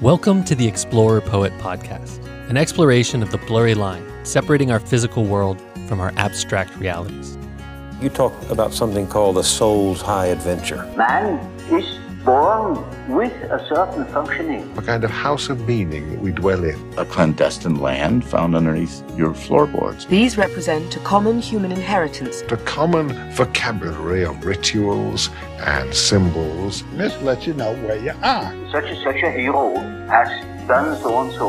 Welcome to the Explorer Poet Podcast, an exploration of the blurry line separating our physical world from our abstract realities. You talk about something called the soul's high adventure. Man is born with a certain functioning. a kind of house of meaning that we dwell in. a clandestine land found underneath your floorboards. These represent a common human inheritance. A common vocabulary of rituals and symbols. This lets you know where you are. Such and such a hero has done so and so,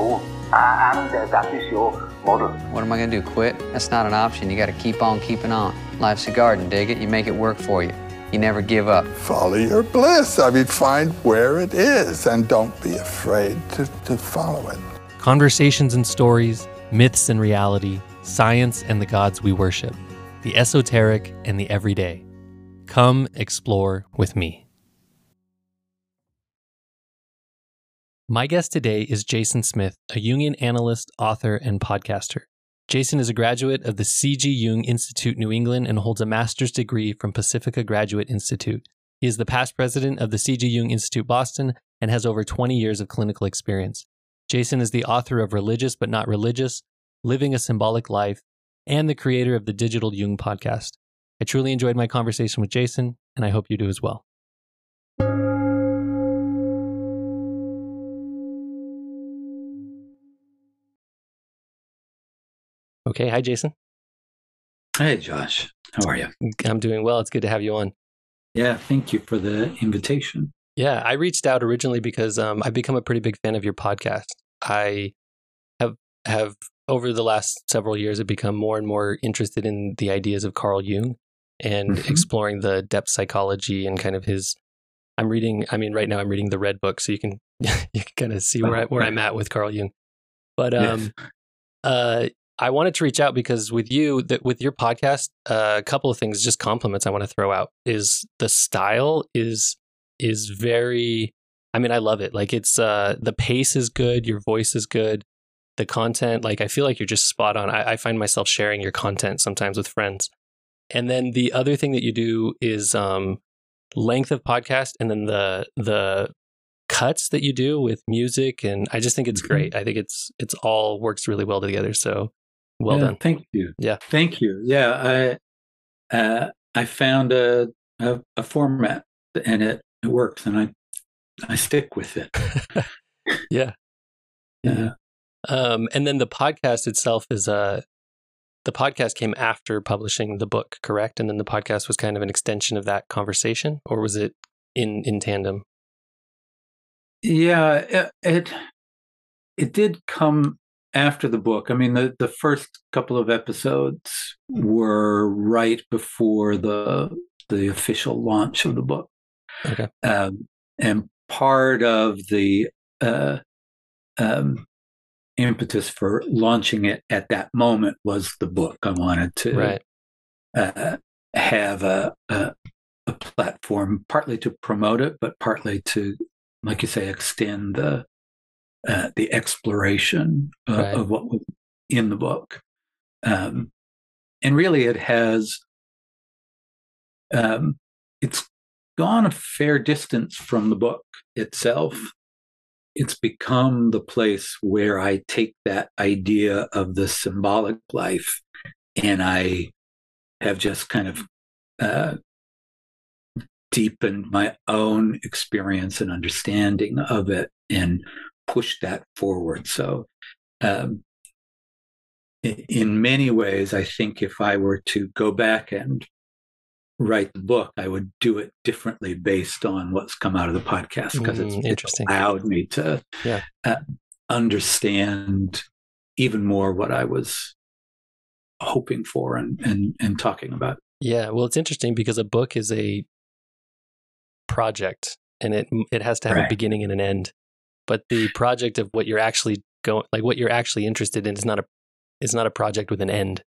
uh, and uh, that is your model. What am I going to do? Quit? That's not an option. You got to keep on keeping on. Life's a garden, dig it. You make it work for you. You never give up. Follow your bliss. I mean, find where it is and don't be afraid to, to follow it. Conversations and stories, myths and reality, science and the gods we worship, the esoteric and the everyday. Come explore with me. My guest today is Jason Smith, a Jungian analyst, author, and podcaster. Jason is a graduate of the C.G. Jung Institute New England and holds a master's degree from Pacifica Graduate Institute. He is the past president of the C.G. Jung Institute Boston and has over 20 years of clinical experience. Jason is the author of Religious but Not Religious, Living a Symbolic Life, and the creator of the Digital Jung podcast. I truly enjoyed my conversation with Jason, and I hope you do as well. Okay, hi Jason. Hey, Josh. How are you? I'm doing well. It's good to have you on. Yeah, thank you for the invitation. Yeah, I reached out originally because um, I've become a pretty big fan of your podcast. I have have over the last several years I've become more and more interested in the ideas of Carl Jung and Mhm. exploring the depth psychology and kind of his. I'm reading. I mean, right now I'm reading the Red Book, so you can you can kind of see where I, where I'm at with Carl Jung. But um, uh, I wanted to reach out because with you, that with your podcast, uh, a couple of things, just compliments I want to throw out is the style is is very. I mean, I love it. Like it's uh, the pace is good, your voice is good, the content. Like I feel like you're just spot on. I, I find myself sharing your content sometimes with friends, and then the other thing that you do is um, length of podcast, and then the the cuts that you do with music, and I just think it's Mhm. great. I think it's it's all works really well together. So well Yeah, done. Thank you. Yeah. Thank you. Yeah, I uh, I found a, a a format and it it works, and I I stick with it. yeah. Yeah. Um, and then the podcast itself is uh the podcast came after publishing the book, correct? And then the podcast was kind of an extension of that conversation, or was it in in tandem? Yeah, it, it it did come after the book. I mean, the the first couple of episodes were right before the the official launch of the book. Okay. Um, and part of the uh, um, impetus for launching it at that moment was the book. I wanted to Right. uh, have a, a a platform partly to promote it, but partly to, like you say, extend the uh, the exploration of, Right. of what was in the book. Um, and really, it has um, it's gone a fair distance from the book itself. It's become the place where I take that idea of the symbolic life and I have just kind of uh, deepened my own experience and understanding of it and pushed that forward. So, um, in many ways, I think if I were to go back and write the book, I would do it differently based on what's come out of the podcast because it's, Mm, it's interesting. allowed me to Yeah. uh, understand even more what I was hoping for and, and, and talking about. Yeah, well, it's interesting because a book is a project, and it it has to have a beginning and an end. But the project of what you're actually going, like what you're actually interested in, is not a is not a project with an end.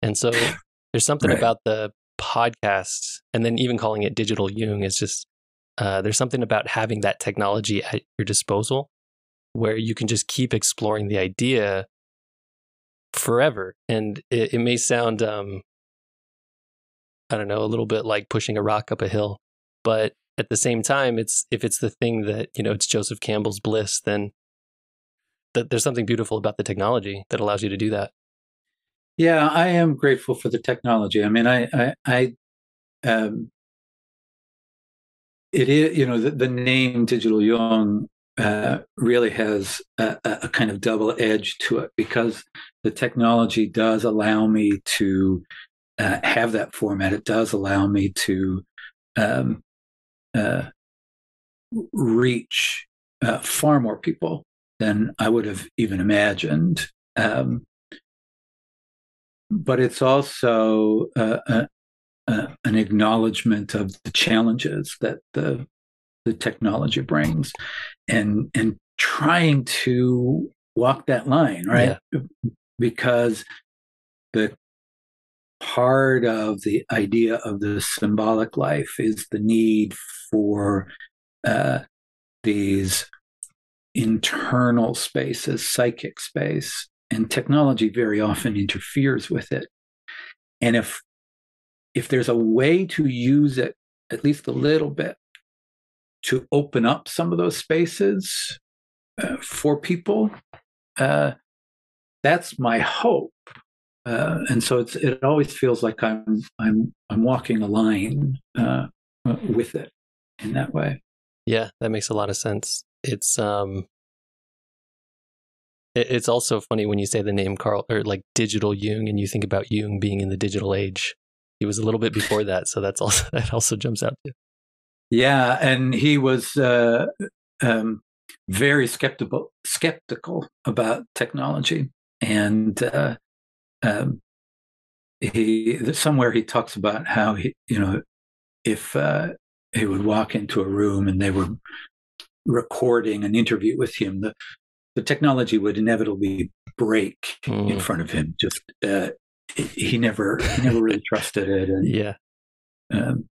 And so there's something Right. about the podcast, and then even calling it digital Jung is just uh, there's something about having that technology at your disposal, where you can just keep exploring the idea forever. And it, it may sound um, I don't know, a little bit like pushing a rock up a hill. But at the same time, it's if it's the thing that you know it's Joseph Campbell's bliss, then that there's something beautiful about the technology that allows you to do that. Yeah, I am grateful for the technology. I mean, I, I, I um, it is, you know, the, the name Digital Jung uh, really has a, a, kind of double edge to it because the technology does allow me to uh, have that format. It does allow me to um, uh, reach uh, far more people than I would have even imagined. Um, but it's also uh, a, a, an acknowledgement of the challenges that the the technology brings, and and trying to walk that line, right? Yeah. Because the part of the idea of the symbolic life is the need for uh, these internal spaces, psychic space, and technology very often interferes with it. And if if there's a way to use it at least a little bit to open up some of those spaces uh, for people, uh, that's my hope. Uh, and so it's it always feels like I'm I'm I'm walking a line uh, with it in that way. Yeah, that makes a lot of sense. It's um it's also funny when you say the name Carl or like digital Jung and you think about Jung being in the digital age. He was a little bit before that, so that's also that also jumps out too. Yeah, and he was uh, um, very skeptical skeptical about technology, and uh, um, he somewhere he talks about how he you know if uh, he would walk into a room and they were recording an interview with him, the the technology would inevitably break mm. in front of him. Just uh, he never he never really trusted it, and yeah. Um,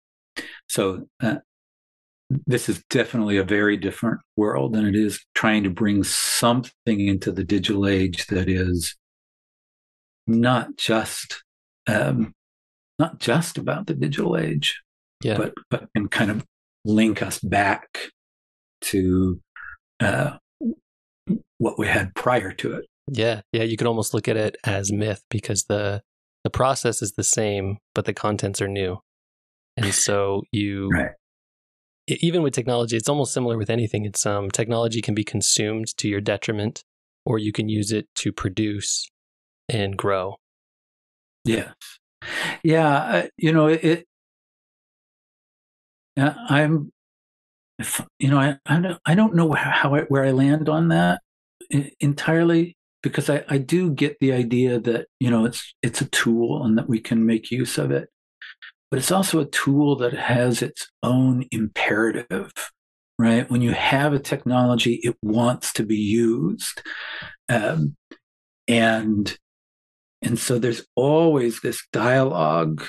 so uh, this is definitely a very different world, and it is trying to bring something into the digital age that is not just um, not just about the digital age, yeah. but but can kind of link us back to uh, what we had prior to it. Yeah, yeah, you could almost look at it as myth because the the process is the same, but the contents are new, and so you. Right. Even with technology, it's almost similar with anything. It's um, technology can be consumed to your detriment, or you can use it to produce and grow. Yes, yeah, uh, you know it. I'm, you know, I I don't know how I, where I land on that entirely because I, I do get the idea that you know it's it's a tool and that we can make use of it but it's also a tool that has its own imperative right when you have a technology it wants to be used um, and and so there's always this dialogue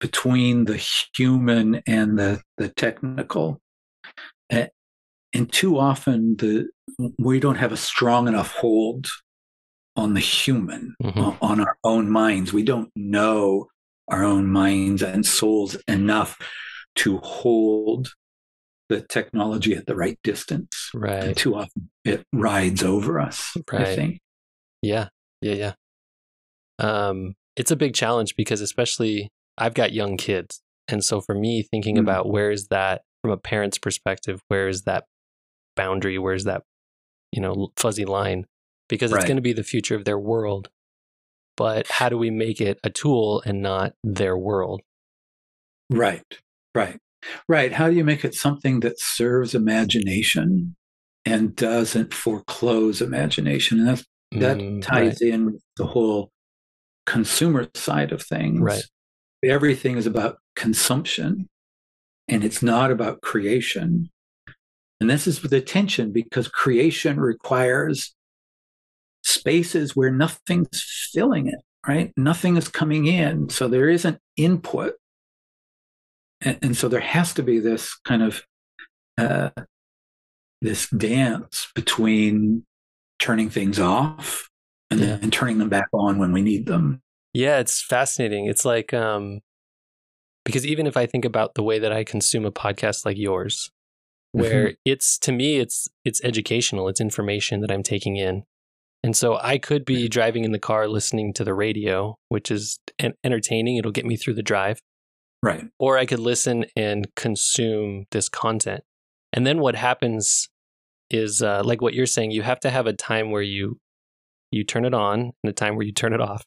between the human and the the technical. And too often the we don't have a strong enough hold on the human mm-hmm. on our own minds. We don't know our own minds and souls enough to hold the technology at the right distance. Right. and too often it rides over us right. i think. Yeah yeah yeah. Um it's a big challenge because especially i've got young kids and so for me thinking mm-hmm. about where is that from a parent's perspective where is that boundary where's that you know fuzzy line? Because it's right. going to be the future of their world but how do we make it a tool and not their world? Right right right. How do you make it something that serves imagination and doesn't foreclose imagination? And that's, that mm, ties right. in the whole consumer side of things right everything is about consumption and it's not about creation and this is the tension because creation requires spaces where nothing's filling it, right? Nothing is coming in. So there isn't input. And, and so there has to be this kind of uh, this dance between turning things off and yeah. then turning them back on when we need them. Yeah, it's fascinating. It's like um because even if I think about the way that I consume a podcast like yours, where Mm-hmm. it's to me it's it's educational, it's information that I'm taking in. And so I could be driving in the car listening to the radio, which is en- entertaining, it'll get me through the drive, Right. or I could listen and consume this content. And then what happens is uh, like what you're saying, you have to have a time where you you turn it on and a time where you turn it off.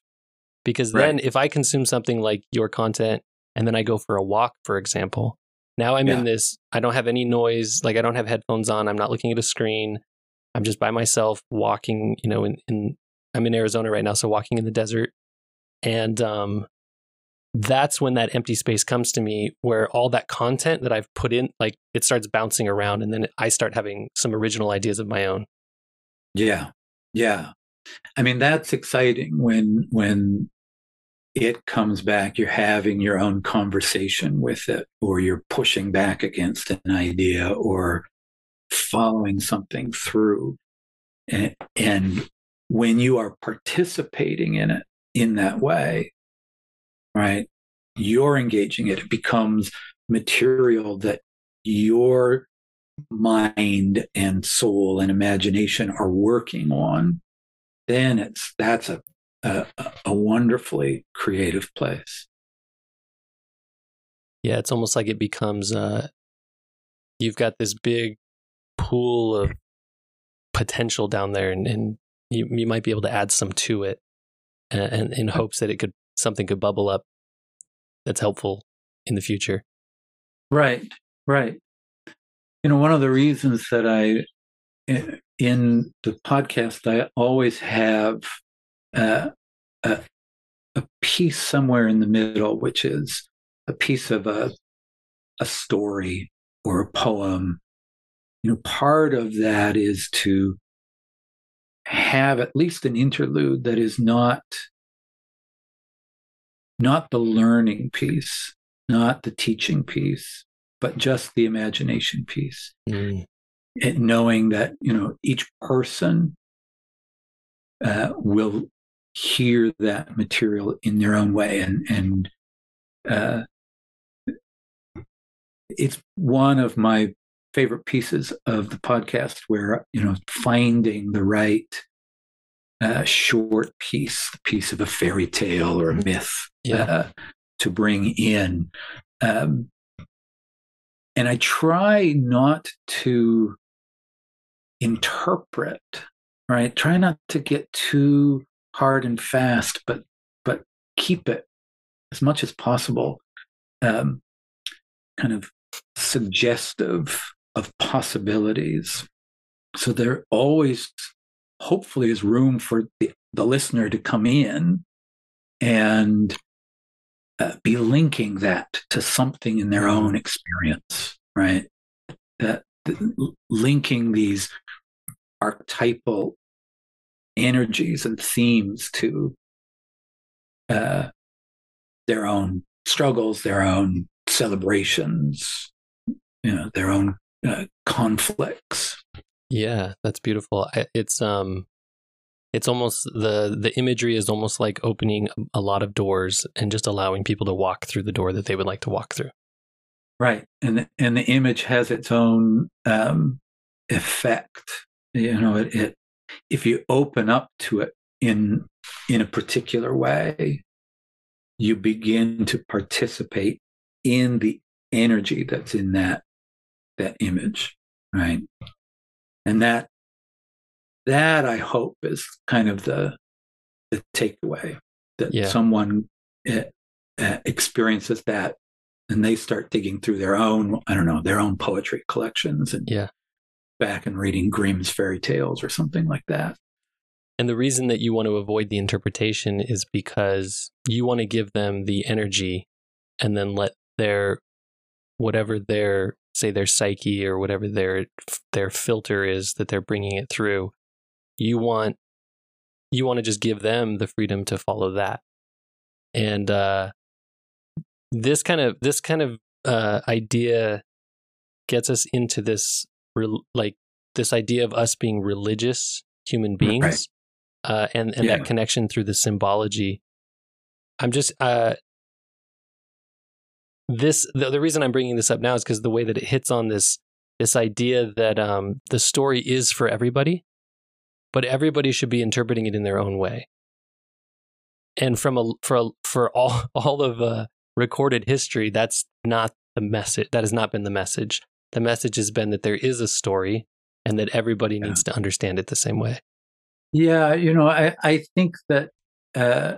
Because then Right. if I consume something like your content and then I go for a walk, for example, now I'm in this, I don't have any noise, like I don't have headphones on, I'm not looking at a screen. I'm just by myself walking, you know, in, in I'm in Arizona right now, so walking in the desert. And um that's when that empty space comes to me where all that content that I've put in, like it starts bouncing around and then I start having some original ideas of my own. Yeah. Yeah. I mean, that's exciting when when it comes back, you're having your own conversation with it, or you're pushing back against an idea or following something through. And, and when you are participating in it in that way, right, you're engaging it. It becomes material that your mind and soul and imagination are working on, then it's that's a a, a wonderfully creative place. Yeah, it's almost like it becomes uh you've got this big pool of potential down there and, and you you might be able to add some to it and, and in hopes that it could something could bubble up that's helpful in the future. Right, right. You know, one of the reasons that I in the podcast I always have a a piece somewhere in the middle, which is a piece of a a story or a poem. You know, part of that is to have at least an interlude that is not not the learning piece, not the teaching piece, but just the imagination piece. Mm. And knowing that, you know, each person uh, will hear that material in their own way. And, and uh, it's one of my favorite pieces of the podcast where, you know, finding the right uh, short piece, the piece of a fairy tale or a myth Yeah. uh, to bring in. Um, and I try not to interpret, right? Try not to get too hard and fast, but but keep it as much as possible, um, kind of suggestive of possibilities. So there always, hopefully, is room for the, the listener to come in and uh, be linking that to something in their own experience, right? That, that linking these archetypal energies and themes to uh, their own struggles, their own celebrations, you know, their own uh, conflicts. Yeah, that's beautiful. It's um it's almost the the imagery is almost like opening a lot of doors and just allowing people to walk through the door that they would like to walk through. Right, and and the image has its own um, effect. You know, it, it if you open up to it in in a particular way, you begin to participate in the energy that's in that that image, right? And that that I hope is kind of the the takeaway that Yeah. someone uh, uh, experiences that and they start digging through their own i don't know their own poetry collections and Yeah. back and reading grimm's fairy tales or something like that And the reason that you want to avoid the interpretation is because you want to give them the energy and then let their whatever their say their psyche or whatever their their filter is that they're bringing it through. You want you want to just give them the freedom to follow that. And uh this kind of this kind of uh idea gets us into this rel- like this idea of us being religious human beings Right. uh, and and Yeah. that connection through the symbology. I'm just uh, this the, the reason I'm bringing this up now is because the way that it hits on this this idea that um, the story is for everybody, but everybody should be interpreting it in their own way. And from a for for all all of uh, recorded history, that's not the message. That has not been the message. The message has been that there is a story and that everybody needs to understand it the same way. Yeah, you know, I, I think that uh,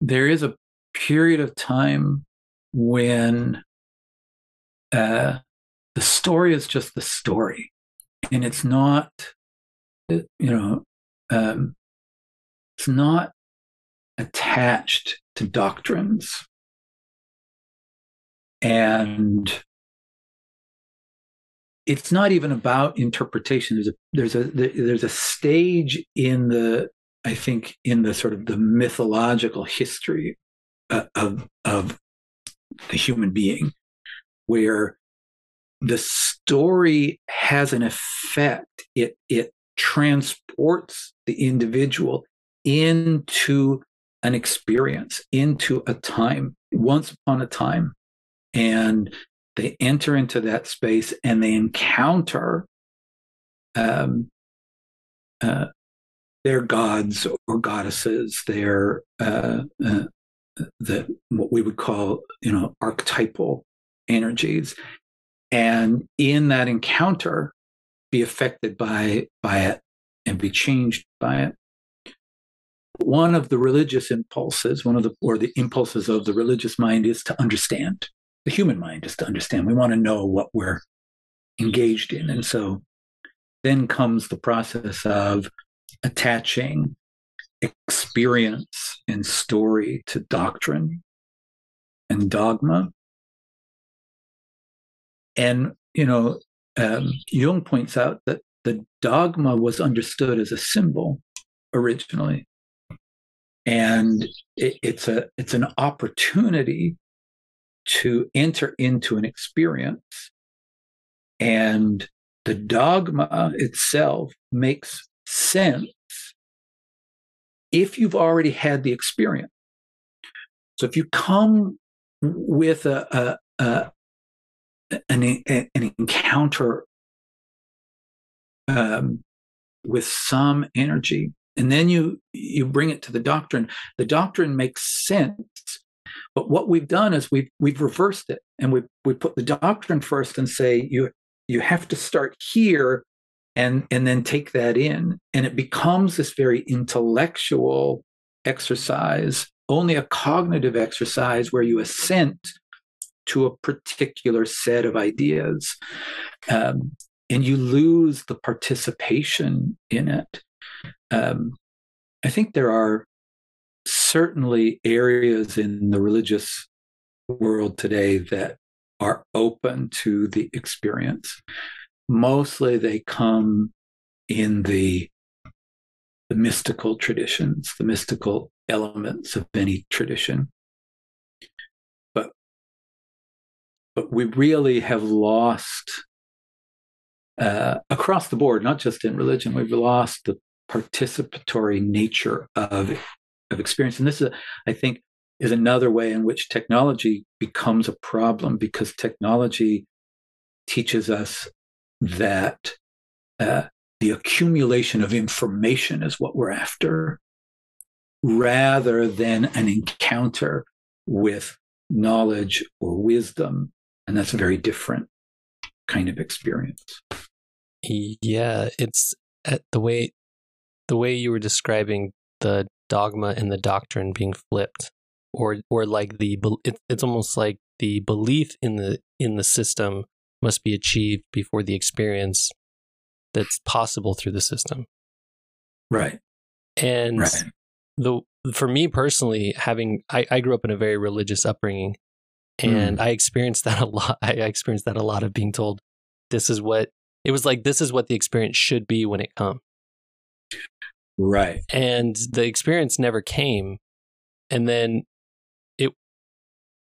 there is a period of time when uh, the story is just the story, and it's not, you know, um, it's not attached to doctrines, and it's not even about interpretation. There's a there's a there's a stage in the I think in the sort of the mythological history uh, of of the human being where the story has an effect. It it transports the individual into an experience, into a time, once upon a time, and they enter into that space and they encounter um, uh, their gods or goddesses, their uh, uh, the what we would call you know archetypal energies, and in that encounter, be affected by by it and be changed by it. One of the religious impulses, one of the or the impulses of the religious mind is to understand the human mind is to understand. We want to know what we're engaged in. And so then comes the process of attaching experience and story to doctrine and dogma. And, you know, um, Jung points out that the dogma was understood as a symbol originally. And it, it's a it's an opportunity to enter into an experience. And the dogma itself makes sense if you've already had the experience. So if you come with a, a, a an, an encounter um, with some energy, and then you you bring it to the doctrine, the doctrine makes sense but what we've done is we've we've reversed it and we we put the doctrine first and say you you have to start here and and then take that in and it becomes this very intellectual exercise only a cognitive exercise where you assent to a particular set of ideas um, and you lose the participation in it um, i think there are certainly areas in the religious world today that are open to the experience. Mostly they come in the, the mystical traditions, the mystical elements of any tradition. But we really have lost uh, across the board, not just in religion, we've lost the participatory nature of of experience. And this is, I think, is another way in which technology becomes a problem because technology teaches us that uh, the accumulation of information is what we're after rather than an encounter with knowledge or wisdom. And that's a very different kind of experience. Yeah, it's at the way the way you were describing the dogma and the doctrine being flipped or or like the it, it's almost like the belief in the in the system must be achieved before the experience that's possible through the system right and right. the for me personally having I, I grew up in a very religious upbringing and mm. i experienced that a lot i experienced that a lot of being told this is what it was like this is what the experience should be when it comes Right. And the experience never came. And then it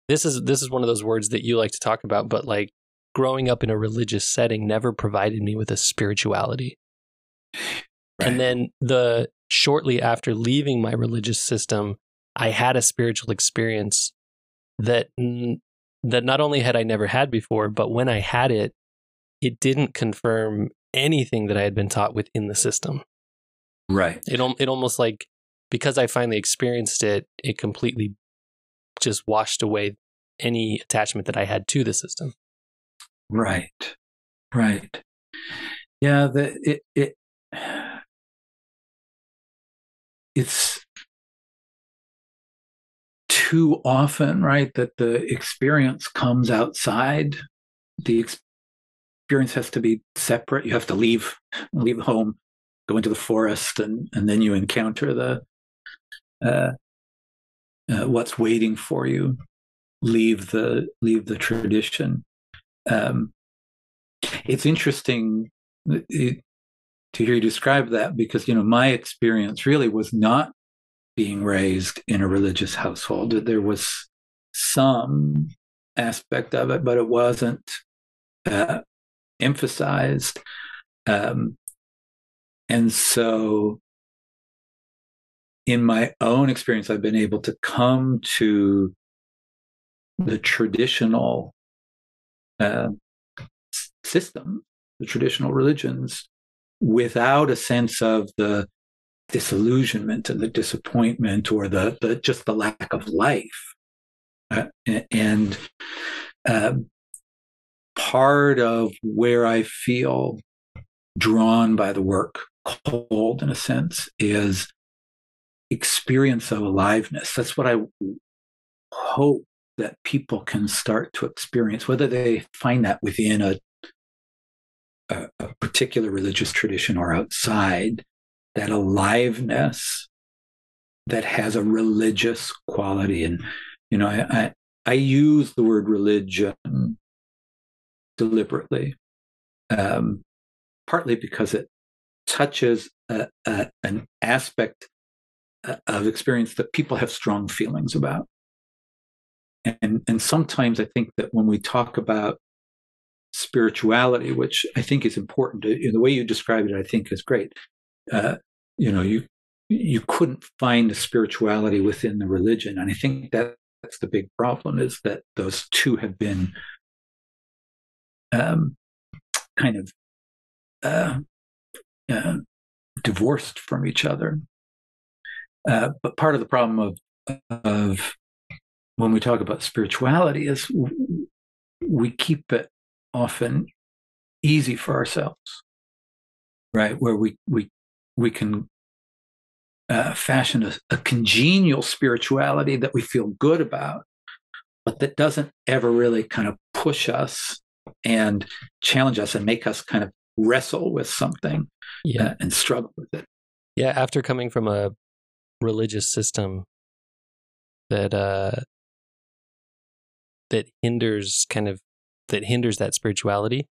this is this is one of those words that you like to talk about, but like growing up in a religious setting never provided me with a spirituality. Right. And then the shortly after leaving my religious system, I had a spiritual experience that that not only had I never had before, but when I had it, it didn't confirm anything that I had been taught within the system. Right. It it almost like because I finally experienced it, it completely just washed away any attachment that I had to the system. Right. Right. Yeah, the it it it's too often, right, that the experience comes outside. The experience has to be separate. You have to leave leave home, go into the forest, and and then you encounter the uh, uh, what's waiting for you. Leave the leave the tradition. Um, it's interesting it, to hear you describe that because you know my experience really was not being raised in a religious household. There was some aspect of it, but it wasn't uh, emphasized. Um, and so, in my own experience, I've been able to come to the traditional uh, system, the traditional religions, without a sense of the disillusionment and the disappointment or the, the just the lack of life. Uh, and uh, part of where I feel drawn by the work, cold in a sense, is experience of aliveness. That's what I hope that people can start to experience, whether they find that within a, a, a particular religious tradition or outside that aliveness that has a religious quality. And, you know, I, I, I use the word religion deliberately, um, partly because it touches a, a, an aspect uh, of experience that people have strong feelings about. And, and sometimes I think that when we talk about spirituality, which I think is important, to, the way you described it, I think is great uh, you know, you you couldn't find a spirituality within the religion, and I think that that's the big problem is that those two have been um, kind of uh, uh, divorced from each other. Uh, but part of the problem of of when we talk about spirituality is we keep it often easy for ourselves, right? Where we we we can uh, fashion a, a congenial spirituality that we feel good about, but that doesn't ever really kind of push us and challenge us and make us kind of wrestle with something yeah. uh, and struggle with it. Yeah, after coming from a religious system that uh that hinders kind of that hinders that spirituality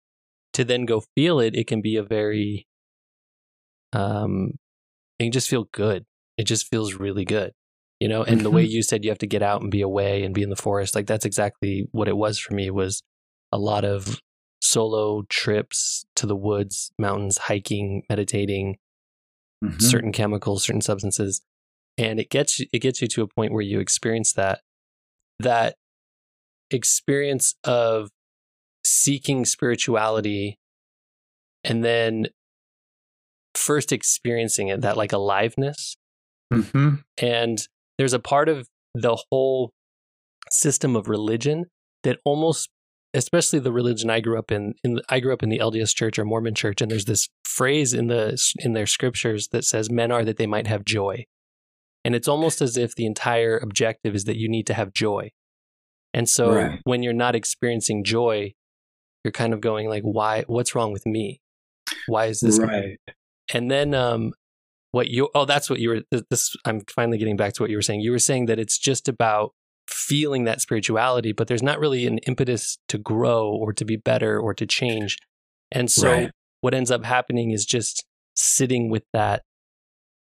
to then go feel it it can be a very um, it can just feel good. It just feels really good, you know. And the way mm-hmm. you said you have to get out and be away and be in the forest, like that's exactly what it was for me. Was a lot of solo trips to the woods, mountains, hiking, meditating, mm-hmm. certain chemicals, certain substances, and it gets it gets you to a point where you experience that that experience of seeking spirituality and then first experiencing it, that like aliveness. Mm-hmm. And there's a part of the whole system of religion that almost especially the religion I grew up in, in I grew up in the LDS church or Mormon church and there's this phrase in the in their scriptures that says men are that they might have joy. And it's almost as if the entire objective is that you need to have joy. And so right. when you're not experiencing joy, you're kind of going like why what's wrong with me? Why is this right? And then um, what you oh that's what you were this I'm finally getting back to what you were saying. You were saying that it's just about feeling that spirituality, but there's not really an impetus to grow or to be better or to change. And so right. what ends up happening is just sitting with that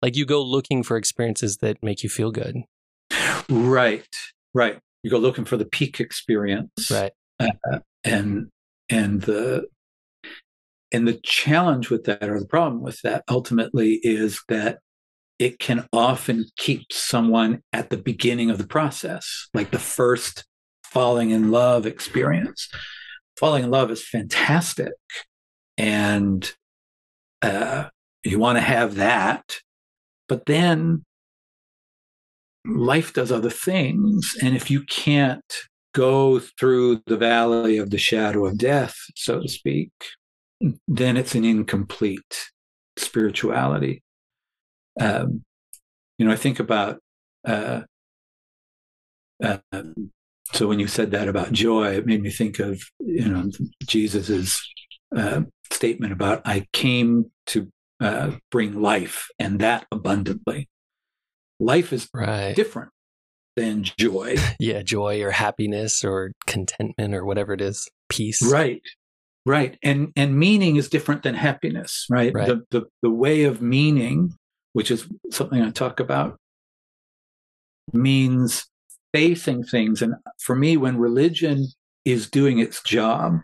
like you go looking for experiences that make you feel good. Right. Right. You go looking for the peak experience. Right. Uh, and and the and the challenge with that, or the problem with that, ultimately, is that it can often keep someone at the beginning of the process, like the first falling in love experience. Falling in love is fantastic. And uh, you want to have that. But then life does other things. And if you can't go through the valley of the shadow of death, so to speak, then it's an incomplete spirituality. Um, you know, I think about, uh, uh, so when you said that about joy, it made me think of, you know, Jesus's uh, statement about, I came to uh, bring life and that abundantly. Life is right. different than joy. yeah, joy or happiness or contentment or whatever it is, peace. Right. Right. And and meaning is different than happiness, right? right. The, the the way of meaning, which is something I talk about, means facing things. And for me, when religion is doing its job,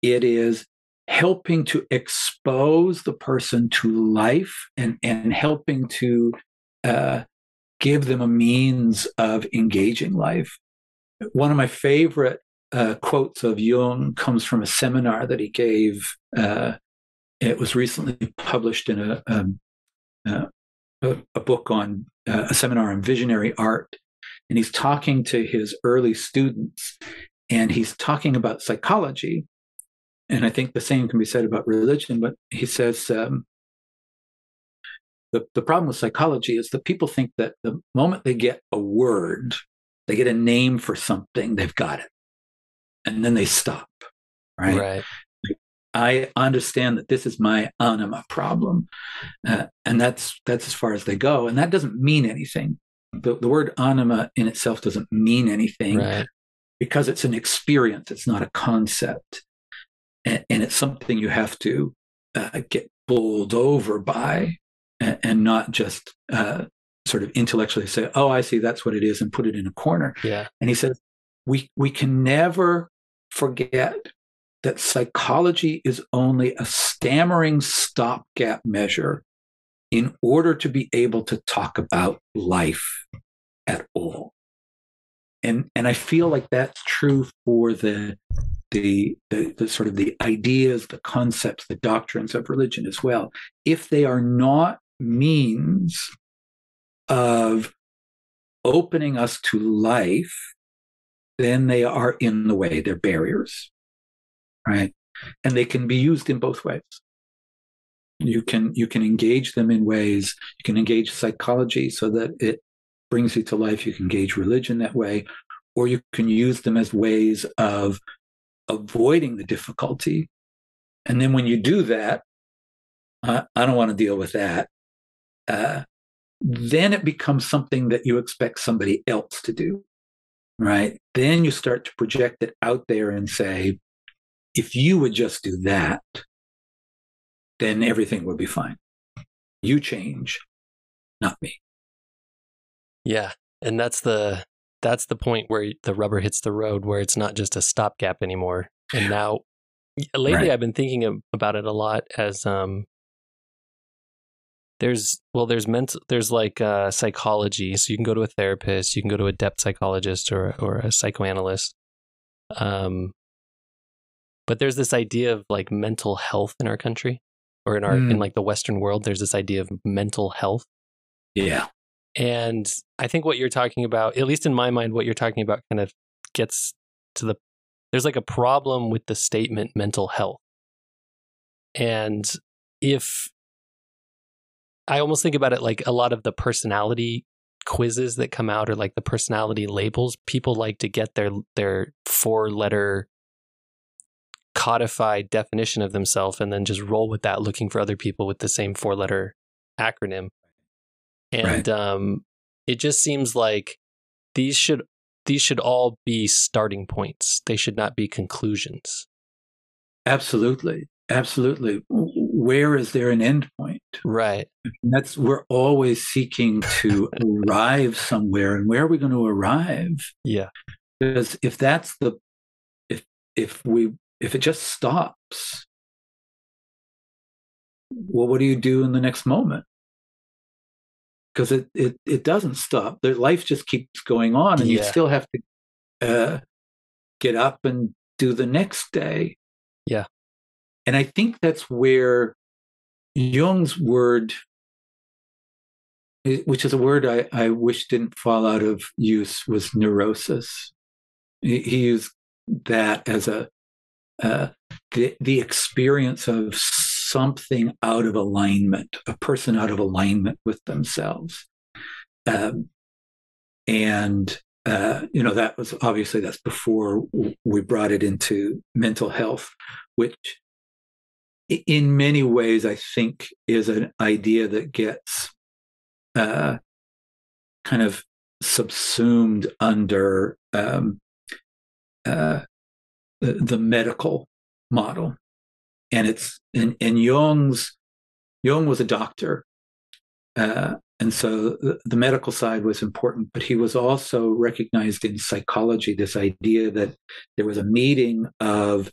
it is helping to expose the person to life and, and helping to uh, give them a means of engaging life. One of my favorite uh, quotes of Jung comes from a seminar that he gave. Uh, it was recently published in a, um, uh, a, a, book on uh, a seminar on visionary art. And he's talking to his early students and he's talking about psychology. And I think the same can be said about religion, but he says um, the, the problem with psychology is that people think that the moment they get a word, they get a name for something, they've got it and then they stop. Right. Right. I understand that this is my anima problem, uh, and that's that's as far as they go. And that doesn't mean anything. The, the word anima in itself doesn't mean anything right. because it's an experience. It's not a concept, and, and it's something you have to uh, get bowled over by, and, and not just uh, sort of intellectually say, "Oh, I see, that's what it is," and put it in a corner. Yeah. And he says, "We we can never forget that psychology is only a stammering stopgap measure in order to be able to talk about life at all. And, and I feel like that's true for the, the, the, the sort of the ideas, the concepts, the doctrines of religion as well. If they are not means of opening us to life then they are in the way. They're barriers, right? And they can be used in both ways. You can you can engage them in ways. You can engage psychology so that it brings you to life. You can engage religion that way, or you can use them as ways of avoiding the difficulty. And then when you do that, I, I don't want to deal with that. Uh, then it becomes something that you expect somebody else to do right? Then you start to project it out there and say, if you would just do that, then everything would be fine. You change, not me. Yeah. And that's the that's the point where the rubber hits the road where it's not just a stopgap anymore. And now lately right. I've been thinking about it a lot as um there's well there's mental there's like uh, psychology. So you can go to a therapist you can go to a depth psychologist or or a psychoanalyst. Um but there's this idea of like mental health in our country or in our mm. in like the western world there's this idea of mental health. Yeah. And i think what you're talking about at least in my mind what you're talking about kind of gets to the there's like a problem with the statement mental health. And if I almost think about it like a lot of the personality quizzes that come out or like the personality labels people like to get their their four letter codified definition of themselves and then just roll with that looking for other people with the same four letter acronym and right. um it just seems like these should these should all be starting points. They should not be conclusions. Absolutely. Absolutely where is there an end point? Right. that's we're always seeking to arrive somewhere, and where are we going to arrive? Yeah. Because if that's the if if we if it just stops, well, what do you do in the next moment? Because it, it it doesn't stop. The life just keeps going on, and yeah. you still have to uh, get up and do the next day. Yeah. And I think that's where Jung's word, eh, which is a word I, I wish didn't fall out of use, was neurosis. He, used that as a uh, the the experience of something out of alignment, a person out of alignment with themselves, um, and uh, you know that was obviously that's before we brought it into mental health, which in many ways I think is an idea that gets uh, kind of subsumed under um, uh, the, medical model, and it's and, and Jung's Jung was a doctor, uh, and so the, the, medical side was important, but he was also recognized in psychology this idea that there was a meeting of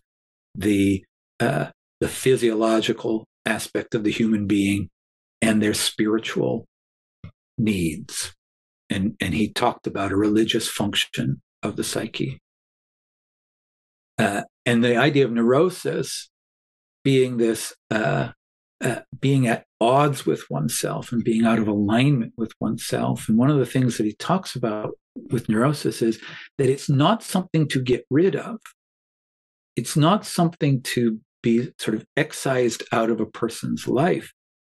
the uh, the physiological aspect of the human being and their spiritual needs, and and he talked about a religious function of the psyche. Uh, and the idea of neurosis being this uh, uh, being at odds with oneself and being out of alignment with oneself. And one of the things that he talks about with neurosis is that it's not something to get rid of. It's not something to be sort of excised out of a person's life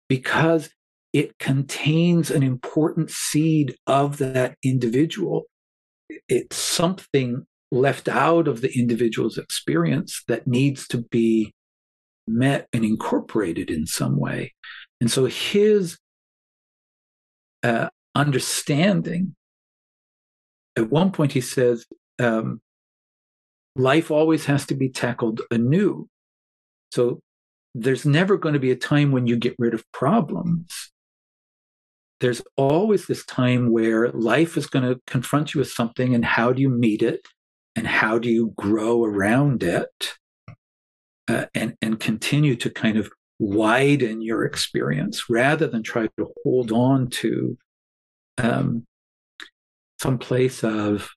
because it contains an important seed of that individual. It's something left out of the individual's experience that needs to be met and incorporated in some way. And so his uh, understanding, at one point he says, um, life always has to be tackled anew. So there's never going to be a time when you get rid of problems. There's always this time where life is going to confront you with something, and how do you meet it? And how do you grow around it? uh, and and continue to kind of widen your experience rather than try to hold on to um, some place of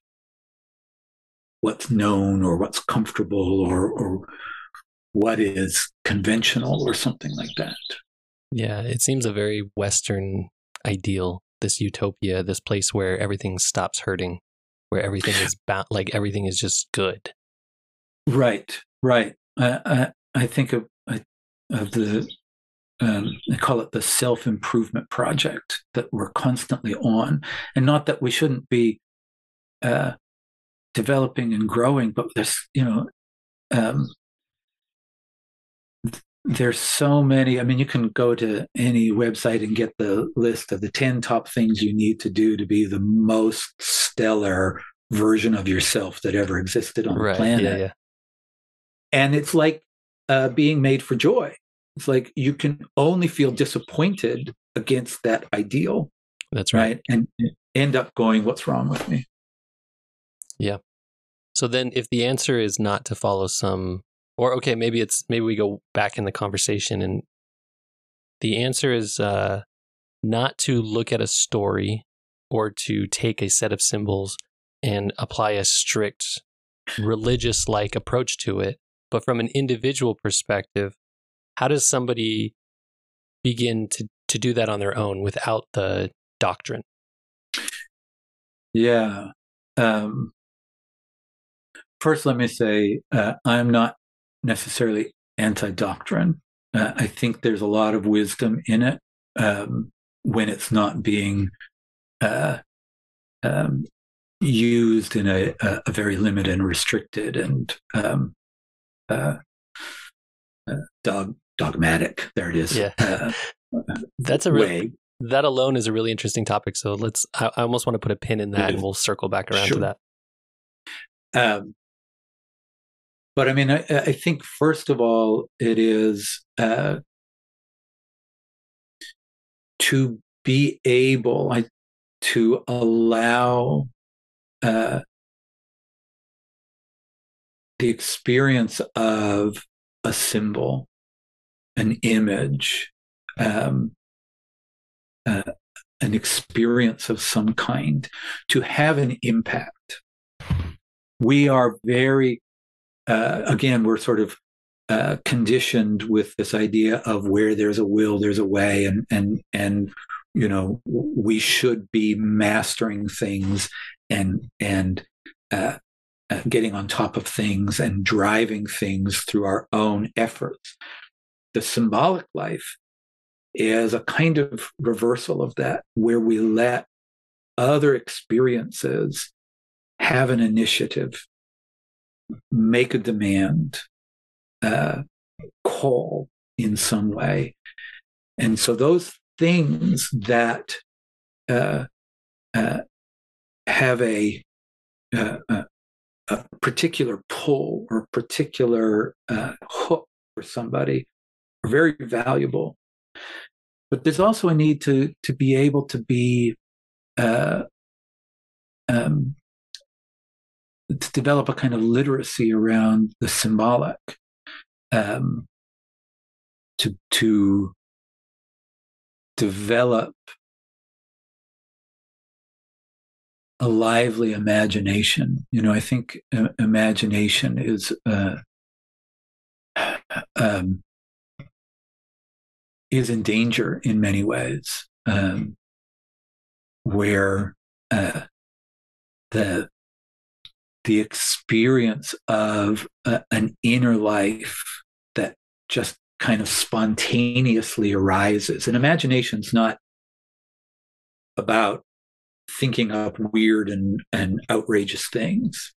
what's known or what's comfortable or or what is conventional or something like that. Yeah, it seems a very Western ideal. This utopia, this place where everything stops hurting, where everything is ba- like everything is just good. Right, right. I, I think of, of the, um, I call it the self improvement project that we're constantly on. And not that we shouldn't be uh, developing and growing, but there's, you know, um, there's so many. I mean, you can go to any website and get the list of the 10 top things you need to do to be the most stellar version of yourself that ever existed on right, the planet. Yeah, yeah and it's like uh, being made for joy. It's like you can only feel disappointed against that ideal. That's right. right? And end up going, what's wrong with me? Yeah. So then if the answer is not to follow some or okay, maybe it's maybe we go back in the conversation and the answer is uh not to look at a story or to take a set of symbols and apply a strict religious like approach to it, but from an individual perspective, how does somebody begin to, to do that on their own without the doctrine? Yeah. Um, first, let me say uh, I'm not necessarily anti doctrine. Uh, I think there's a lot of wisdom in it um, when it's not being uh, um, used in a, a, very limited and restricted and um, uh, uh, dog dogmatic. There it is. Yeah, uh, that's a way. that alone is a really interesting topic. So let's. I, I almost want to put a pin in that, and we'll circle back around sure. to that. Um, but I mean, I, I, think first of all, it is uh, to be able I, to allow uh, the experience of a symbol, an image, um, uh, an experience of some kind to have an impact. we are very, uh, again, we're sort of uh, conditioned with this idea of where there's a will, there's a way, and and and you know we should be mastering things and and uh, uh, getting on top of things and driving things through our own efforts. The symbolic life is a kind of reversal of that, where we let other experiences have an initiative, make a demand, uh, call in some way. And so those things that uh, uh, have a, uh, uh, a, particular pull or particular uh, hook for somebody are very valuable. But there's also a need to to be able to be um, develop a kind of literacy around the symbolic, um, to to develop a lively imagination. You know, I think uh, imagination is uh, um, is in danger in many ways, um, where uh, the the experience of a, an inner life that just kind of spontaneously arises. And imagination's not about thinking up weird and, and outrageous things.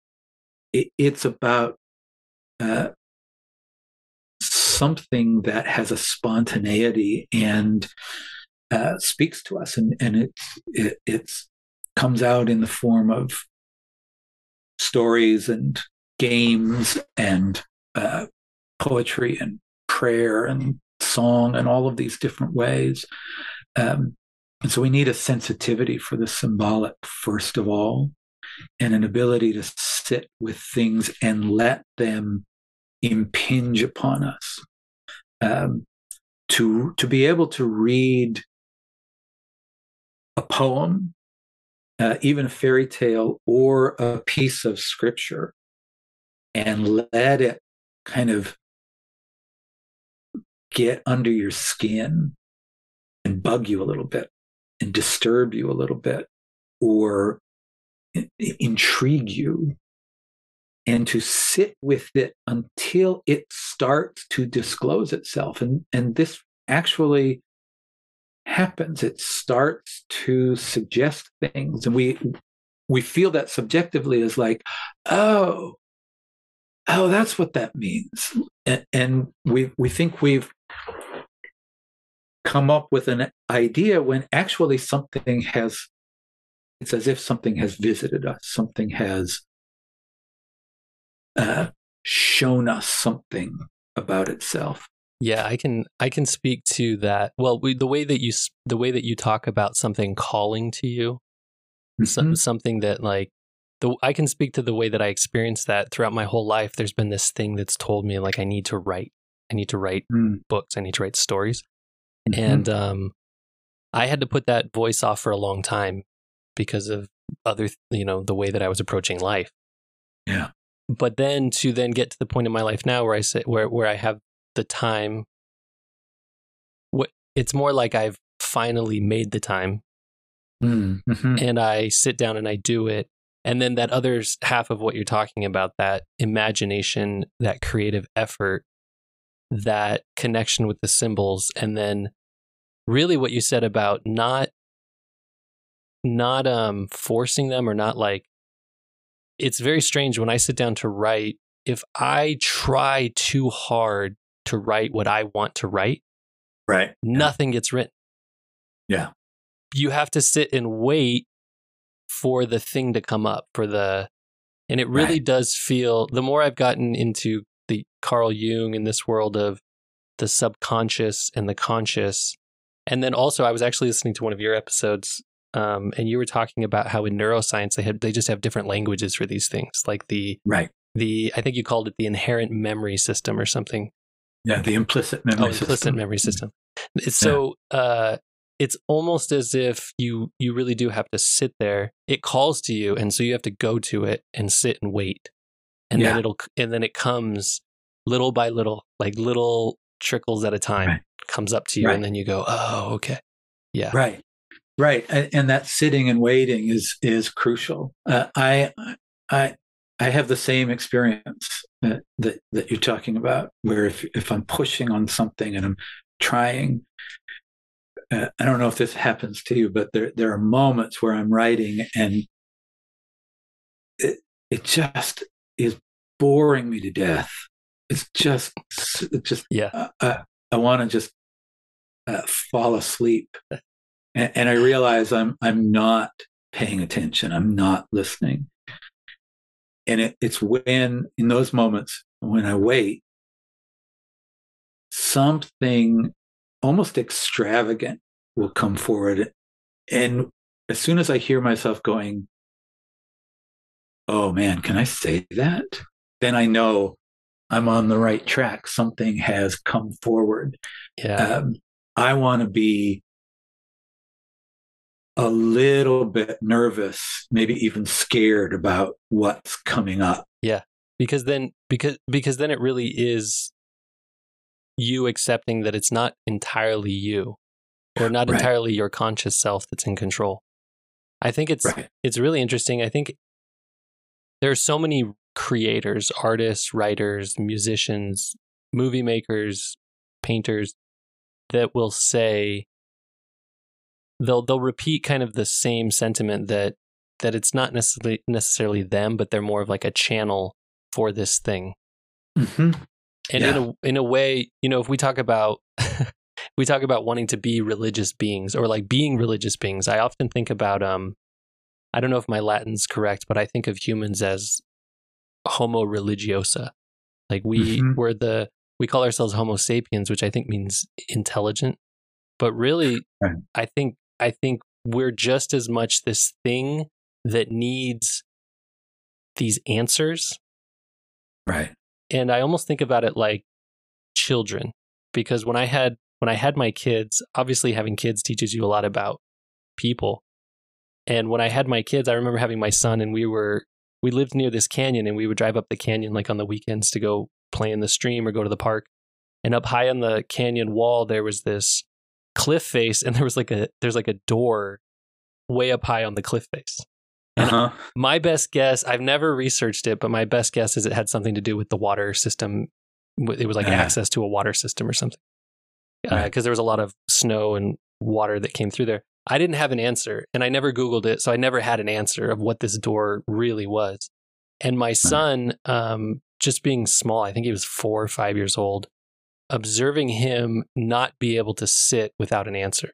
It, it's about uh, something that has a spontaneity and uh, speaks to us, and and it's it it's comes out in the form of stories and games and uh, poetry and prayer and song and all of these different ways. Um, and so we need a sensitivity for the symbolic, first of all, and an ability to sit with things and let them impinge upon us. Um, to, to be able to read a poem, uh, even a fairy tale, or a piece of scripture, and let it kind of get under your skin and bug you a little bit and disturb you a little bit or intrigue you. And to sit with it until it starts to disclose itself. And and this actually happens it starts to suggest things. And we we feel that subjectively as like oh oh that's what that means. And, and we we think we've come up with an idea when actually something has it's as if something has visited us something has uh, shown us something about itself yeah i can i can speak to that well we, the way that you the way that you talk about something calling to you mm-hmm. some, something that like the i can speak to the way that i experienced that throughout my whole life there's been this thing that's told me like i need to write i need to write mm. books i need to write stories Mm-hmm. And um, I had to put that voice off for a long time because of other, you know, the way that I was approaching life. Yeah. But then to then get to the point in my life now where I sit, where where I have the time. What it's more like I've finally made the time, mm-hmm. and I sit down and I do it, and then that other half of what you're talking about, that imagination, that creative effort, that connection with the symbols and then really what you said about not not um forcing them or not like it's very strange when I sit down to write if I try too hard to write what I want to write right nothing gets written yeah you have to sit and wait for the thing to come up for the and it really right. does feel the more I've gotten into the Carl Jung in this world of the subconscious and the conscious. And then also, I was actually listening to one of your episodes, um, and you were talking about how in neuroscience they had they just have different languages for these things, like the right the I think you called it the inherent memory system or something. Yeah, the implicit memory oh, system. implicit memory system. So, yeah. uh, it's almost as if you you really do have to sit there. It calls to you, and so you have to go to it and sit and wait, and then it'll and then it comes little by little, like little trickles at a time, Right. comes up to you, Right. and then you go, oh, okay, yeah, Right, right, and, and that sitting and waiting is is crucial. Uh, I I I have the same experience that, that that you're talking about, where if if I'm pushing on something and I'm trying, uh, I don't know if this happens to you, but there there are moments where I'm writing and it it just is boring me to death. It's just it's just yeah, uh, I, I want to just uh, fall asleep, and, and I realize I'm I'm not paying attention. I'm not listening, and it, it's when in those moments when I wait, something almost extravagant will come forward, and as soon as I hear myself going, "Oh man, can I say that?" Then I know I'm on the right track. Something has come forward. yeah, Um, I want to be a little bit nervous, maybe even scared about what's coming up. Yeah. Because then because because then it really is you accepting that it's not entirely you or not Right. entirely your conscious self that's in control i think it's Right. it's really interesting i think there are so many creators artists writers musicians movie makers painters that will say they'll they'll repeat kind of the same sentiment that that it's not necessarily necessarily them but they're more of like a channel for this thing Mm-hmm. and in a in a way, you know, if we talk about we talk about wanting to be religious beings or like being religious beings, I often think about um I don't know if my Latin's correct, but I think of humans as homo religiosa. Like we Mhm. we're the we call ourselves homo sapiens, which I think means intelligent. But really. I think I think we're just as much this thing that needs these answers Right. and I almost think about it like children because when I had when I had my kids, obviously having kids teaches you a lot about people. And when I had my kids, I remember having my son and we were we lived near this canyon and we would drive up the canyon like on the weekends to go play in the stream or go to the park. And up high on the canyon wall there was this cliff face and there was like a there's like a door way up high on the cliff face. Uh-huh. My best guess, I've never researched it, but my best guess is it had something to do with the water system. It was like Ah. access to a water system or something. Because Right. there was a lot of snow and water that came through there. I didn't have an answer and I never Googled it. So I never had an answer of what this door really was. And my son, um, just being small, I think he was four or five years old, observing him not be able to sit without an answer,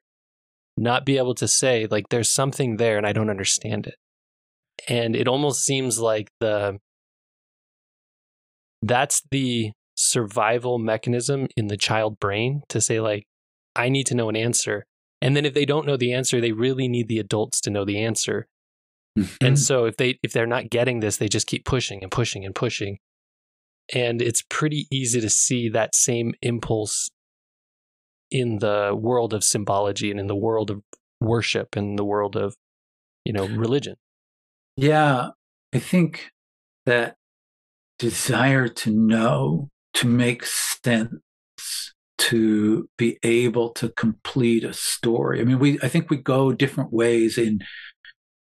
not be able to say, like, there's something there and I don't understand it. And it almost seems like the that's the survival mechanism in the child brain to say like i need to know an answer. And then if they don't know the answer they really need the adults to know the answer. And so if they if they're not getting this they just keep pushing and pushing and pushing and it's pretty easy to see that same impulse in the world of symbology and in the world of worship and the world of you know religion Yeah, I think that desire to know, to make sense, to be able to complete a story. I mean, we I think we go different ways in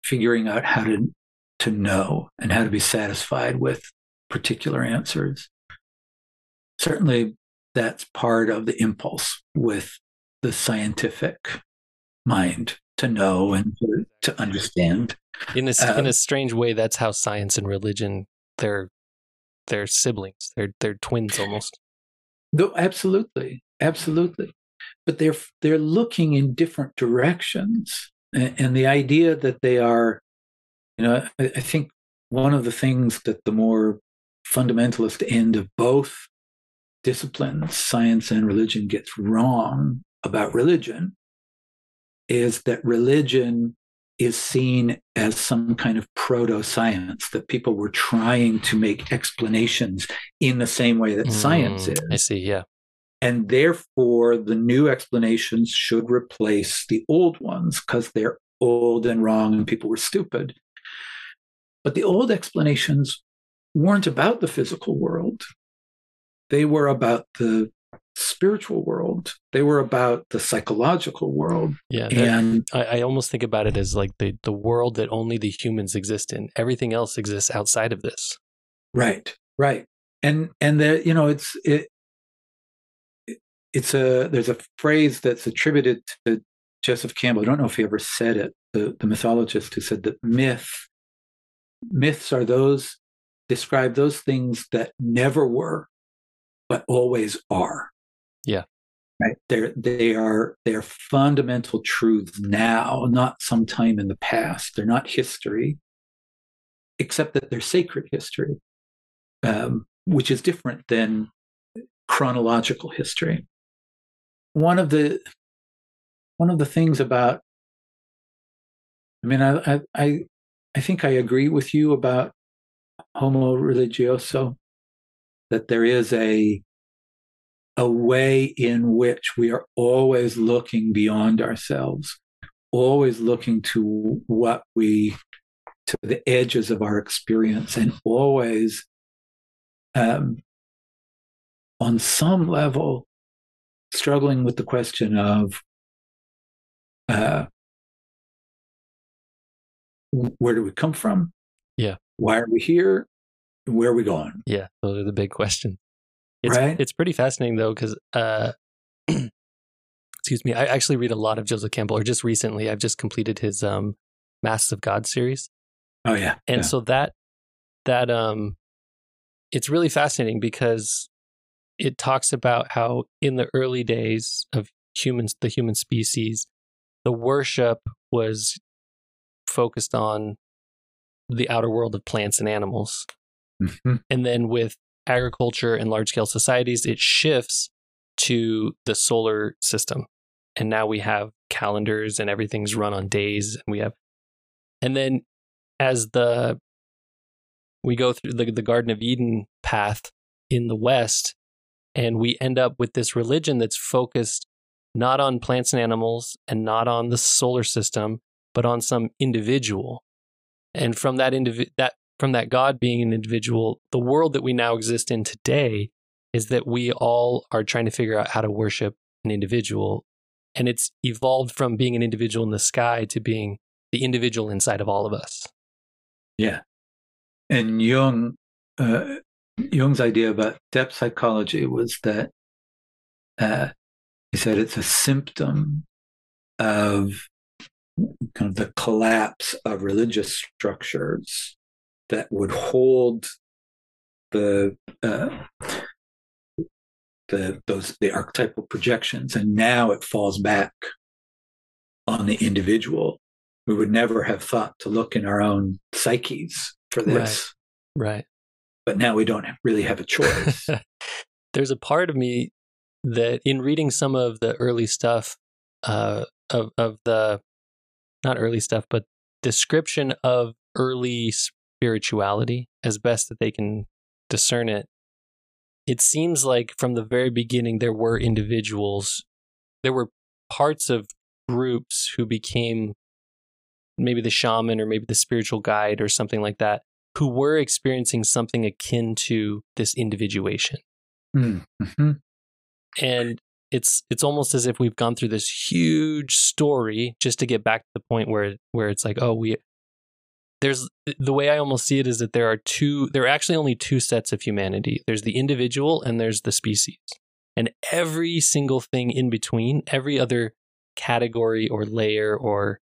figuring out how to to know and how to be satisfied with particular answers. Certainly that's part of the impulse with the scientific mind to know and to, to understand. in a in Um, a strange way that's how science and religion they're they're siblings they're they're twins almost No, absolutely, absolutely. But they're they're looking in different directions, and, and the idea that they are, you know, I, I think one of the things that the more fundamentalist end of both disciplines, science and religion, gets wrong about religion is that religion is seen as some kind of proto science that people were trying to make explanations in the same way that science Mm, is i see yeah and therefore the new explanations should replace the old ones because they're old and wrong and people were stupid. But the old explanations weren't about the physical world. They were about the spiritual world. They were about the psychological world. Yeah. And I, I almost think about it as like the, the world that only the humans exist in. Everything else exists outside of this. right, right. And and the you know it's it it's a there's a phrase that's attributed to Joseph Campbell. I don't know if he ever said it, the, the mythologist who said that myth myths are those describe those things that never were, but always are. Yeah. Right. They're they are they're fundamental truths now, not sometime in the past. They're not history, except that they're sacred history, um, which is different than chronological history. One of the one of the things about I mean, I I I, I think I agree with you about homo religioso, that there is a a way in which we are always looking beyond ourselves, always looking to what we to the edges of our experience, and always um, on some level struggling with the question of uh, where do we come from? Yeah. Why are we here? Where are we going? Yeah, those are the big questions. It's, Right. It's pretty fascinating though, because uh, excuse me, I actually read a lot of Joseph Campbell. Or just recently, I've just completed his um, Masks of God series, Oh yeah. and yeah. so that that um, it's really fascinating because it talks about how in the early days of humans, the human species, the worship was focused on the outer world of plants and animals. Mhm. And then with agriculture and large scale societies, it shifts to the solar system. And now we have calendars and everything's run on days. And we have, and then as the, we go through the, the Garden of Eden path in the West, and we end up with this religion that's focused not on plants and animals and not on the solar system, but on some individual. And from that indivi- that from that God being an individual, the world that we now exist in today is that we all are trying to figure out how to worship an individual. And it's evolved from being an individual in the sky to being the individual inside of all of us. Yeah. And Jung, uh, Jung's idea about depth psychology was that uh, he said it's a symptom of kind of the collapse of religious structures that would hold the uh, the those the archetypal projections, and now it falls back on the individual. We would never have thought to look in our own psyches for this, Right. but now we don't really have a choice. There's a part of me that in reading some of the early stuff uh, of of the not early stuff, but description of early spirituality as best that they can discern it. It seems like from the very beginning there were individuals, there were parts of groups who became maybe the shaman or maybe the spiritual guide or something like that, who were experiencing something akin to this individuation mm-hmm. and it's it's almost as if we've gone through this huge story just to get back to the point where where it's like oh we there's the way I almost see it is that there are two there are actually only two sets of humanity. There's the individual and there's the species. And every single thing in between every other category or layer or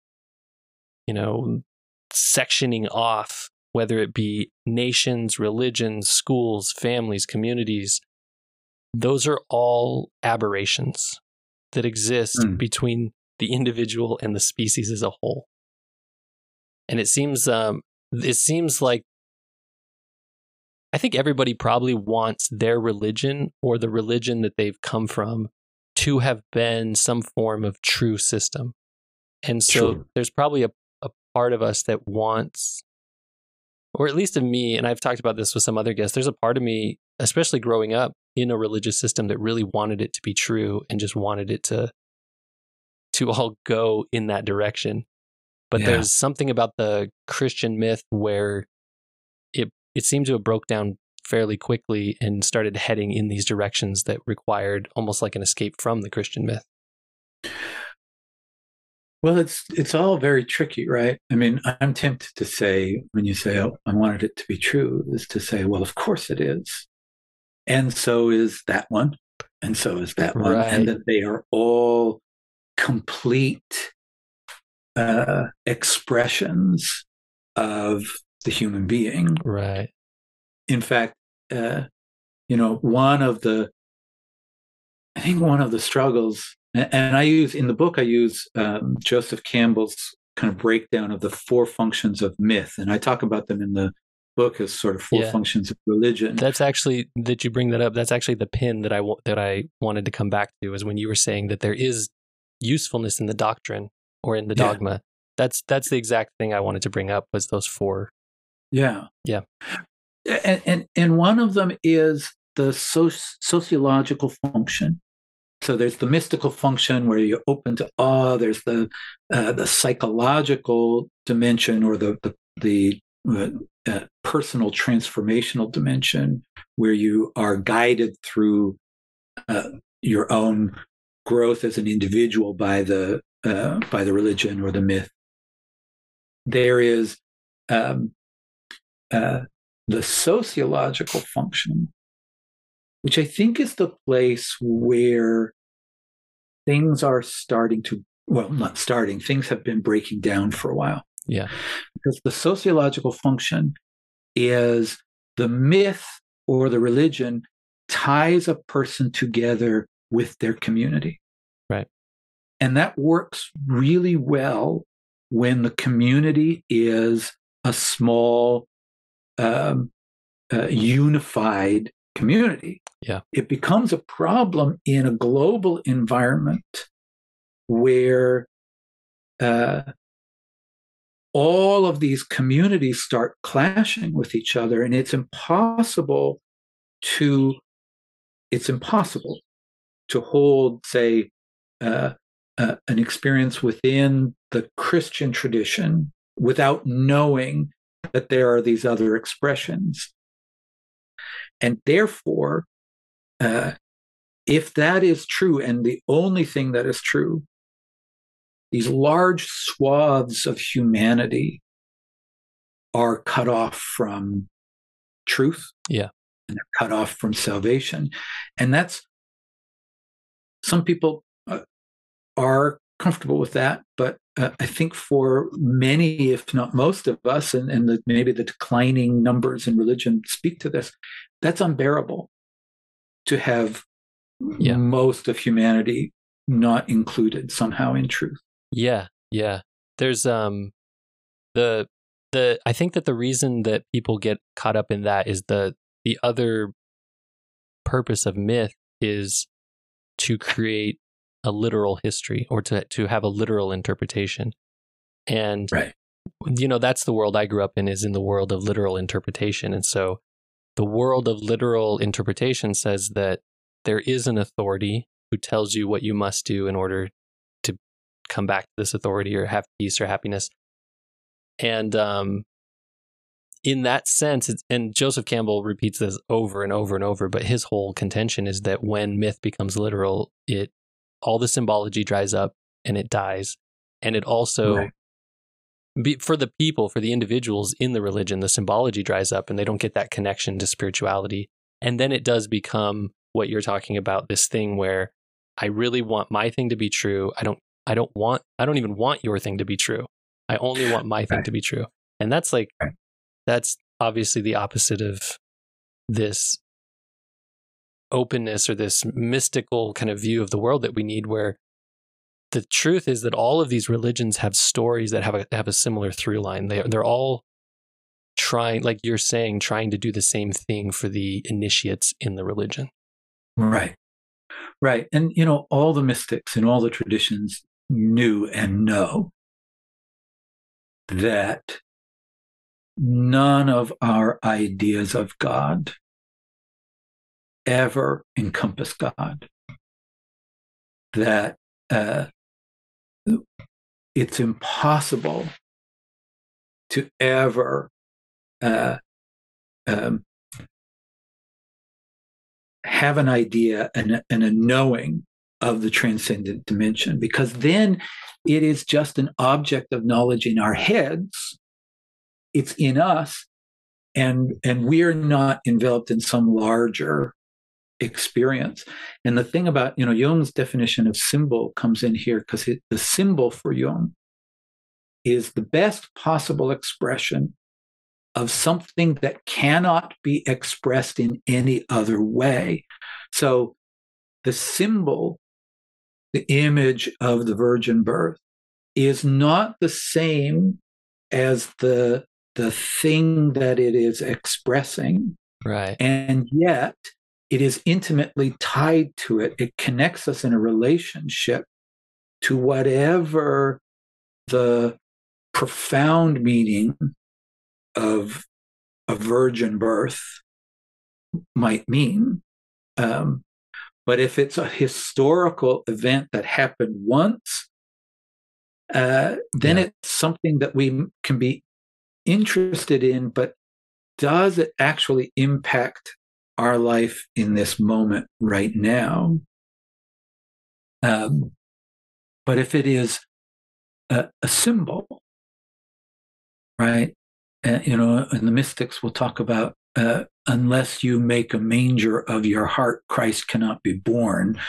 you know sectioning off whether it be nations religions schools families communities those are all aberrations that exist Mm. between the individual and the species as a whole. And it seems um it seems like I think everybody probably wants their religion or the religion that they've come from to have been some form of true system. And so True. there's probably a, a part of us that wants or at least of me, and I've talked about this with some other guests, there's a part of me, especially growing up in a religious system, that really wanted it to be true and just wanted it to to all go in that direction. But Yeah. there's something about the Christian myth where it it seemed to have broke down fairly quickly and started heading in these directions that required almost like an escape from the Christian myth. Well, it's it's all very tricky, right? I mean, I'm tempted to say when you say, "Oh, I wanted it to be true," is to say, "Well, of course it is," and so is that one, and so is that one, Right. and that they are all complete uh, expressions of the human being. Right. In fact, uh, you know, one of the, I think one of the struggles, and I use in the book, I use um, Joseph Campbell's kind of breakdown of the four functions of myth, and I talk about them in the book as sort of four Yeah. functions of religion. That's actually that you bring that up. That's actually the pin that I that I wanted to come back to is when you were saying that there is usefulness in the doctrine or in the Yeah. dogma. That's that's the exact thing I wanted to bring up was those four. Yeah. Yeah. And, and, and one of them is the soci- sociological function. So there's the mystical function where you're open to awe. There's the uh, the psychological dimension or the the, the uh, uh, personal transformational dimension where you are guided through uh, your own growth as an individual by the uh, by the religion or the myth. There is um, uh, the sociological function, which I think is the place where things are starting to, well, not starting, things have been breaking down for a while. Yeah. Because the sociological function is the myth or the religion ties a person together with their community. Right. And that works really well when the community is a small, um, uh, unified community. Yeah. It becomes a problem in a global environment where uh, all of these communities start clashing with each other, and it's impossible to it's impossible to hold, say, uh, uh, an experience within the Christian tradition without knowing that there are these other expressions. And therefore, uh, if that is true, and the only thing that is true, these large swaths of humanity are cut off from truth. Yeah. And they're cut off from salvation. And that's some people uh, are comfortable with that, but uh, I think for many, if not most of us, and, and the, maybe the declining numbers in religion speak to this, that's unbearable to have Yeah. most of humanity not included somehow in truth. Yeah, yeah. There's um the the I think that the reason that people get caught up in that is the the other purpose of myth is to create a literal history or to to have a literal interpretation. And Right. you know, that's the world I grew up in is in the world of literal interpretation. And so the world of literal interpretation says that there is an authority who tells you what you must do in order to come back to this authority or have peace or happiness. And um, in that sense, and Joseph Campbell repeats this over and over and over, but his whole contention is that when myth becomes literal, it all the symbology dries up and it dies. And it also, Right. Be, for the people, for the individuals in the religion, the symbology dries up and they don't get that connection to spirituality. And then it does become what you're talking about this thing where I really want my thing to be true. I don't I don't want I don't even want your thing to be true. I only want my thing Right. to be true. And that's like Right. that's obviously the opposite of this openness or this mystical kind of view of the world that we need where the truth is that all of these religions have stories that have a have a similar through line. They they're all trying like you're saying trying to do the same thing for the initiates in the religion. Right. Right. And, you know, all the mystics and all the traditions knew and know that none of our ideas of God ever encompass God. That uh, it's impossible to ever uh, um, have an idea and, and a knowing of the transcendent dimension, because then it is just an object of knowledge in our heads. It's in us, and and we're not enveloped in some larger experience. And the thing about you know Jung's definition of symbol comes in here because the symbol for Jung is the best possible expression of something that cannot be expressed in any other way. So the symbol, the image of the virgin birth, is not the same as the the thing that it is expressing. Right. And yet it is intimately tied to it. It connects us in a relationship to whatever the profound meaning of a virgin birth might mean. Um, but if it's a historical event that happened once, uh, then yeah. it's something that we can be interested in, but does it actually impact our life in this moment right now? Um, but if it is a, a symbol, right? Uh, you know, and the mystics will talk about uh, unless you make a manger of your heart, Christ cannot be born.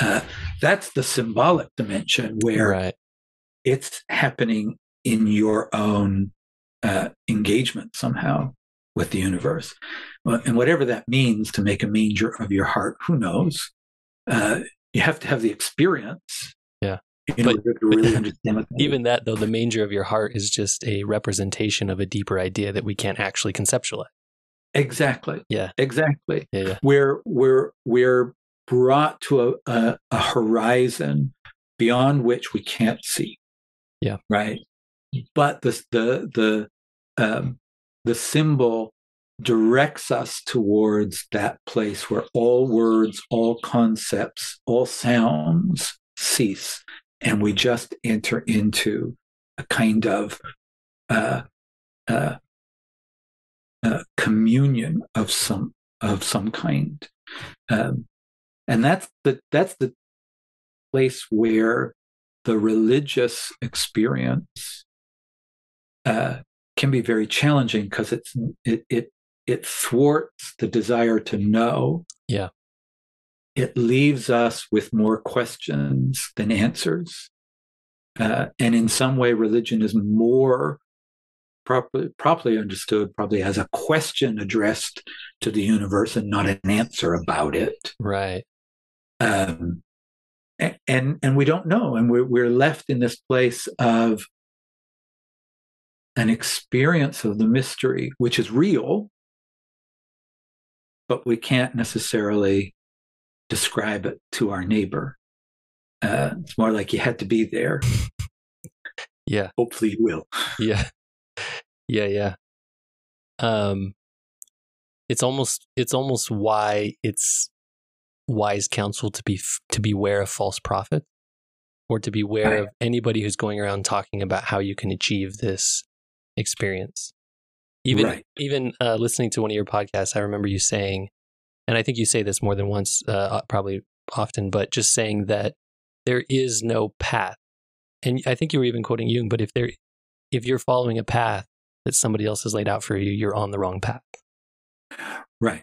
Uh, that's the symbolic dimension where right. it's happening in your own uh, engagement somehow with the universe. And whatever that means to make a manger of your heart, who knows? Uh, you have to have the experience. Yeah in but, order to really understand what that even is. that though the manger of your heart is just a representation of a deeper idea that we can't actually conceptualize exactly yeah exactly yeah, yeah. we're we're we're brought to a, a, a horizon beyond which we can't see yeah right but the the the um, the symbol directs us towards that place where all words all concepts all sounds cease and we just enter into a kind of uh, uh, uh, communion of some of some kind, um, and that's the that's the place where the religious experience uh, can be very challenging because it's it, it it thwarts the desire to know. Yeah it leaves us with more questions than answers. Uh, and in some way, religion is more properly, properly understood, probably as a question addressed to the universe and not an answer about it. Right. Um, and and we don't know, and we're we're left in this place of an experience of the mystery, which is real, but we can't necessarily describe it to our neighbor. Uh, it's more like you had to be there. Yeah. Hopefully you will. yeah. Yeah, yeah. Um it's almost it's almost why it's wise counsel to be to beware of false prophets or to beware right. of anybody who's going around talking about how you can achieve this experience. Even right. even uh, listening to one of your podcasts, I remember you saying and I think you say this more than once, uh, uh, probably often, but just saying that there is no path. And I think you were even quoting Jung, but if there, if you're following a path that somebody else has laid out for you, you're on the wrong path. Right,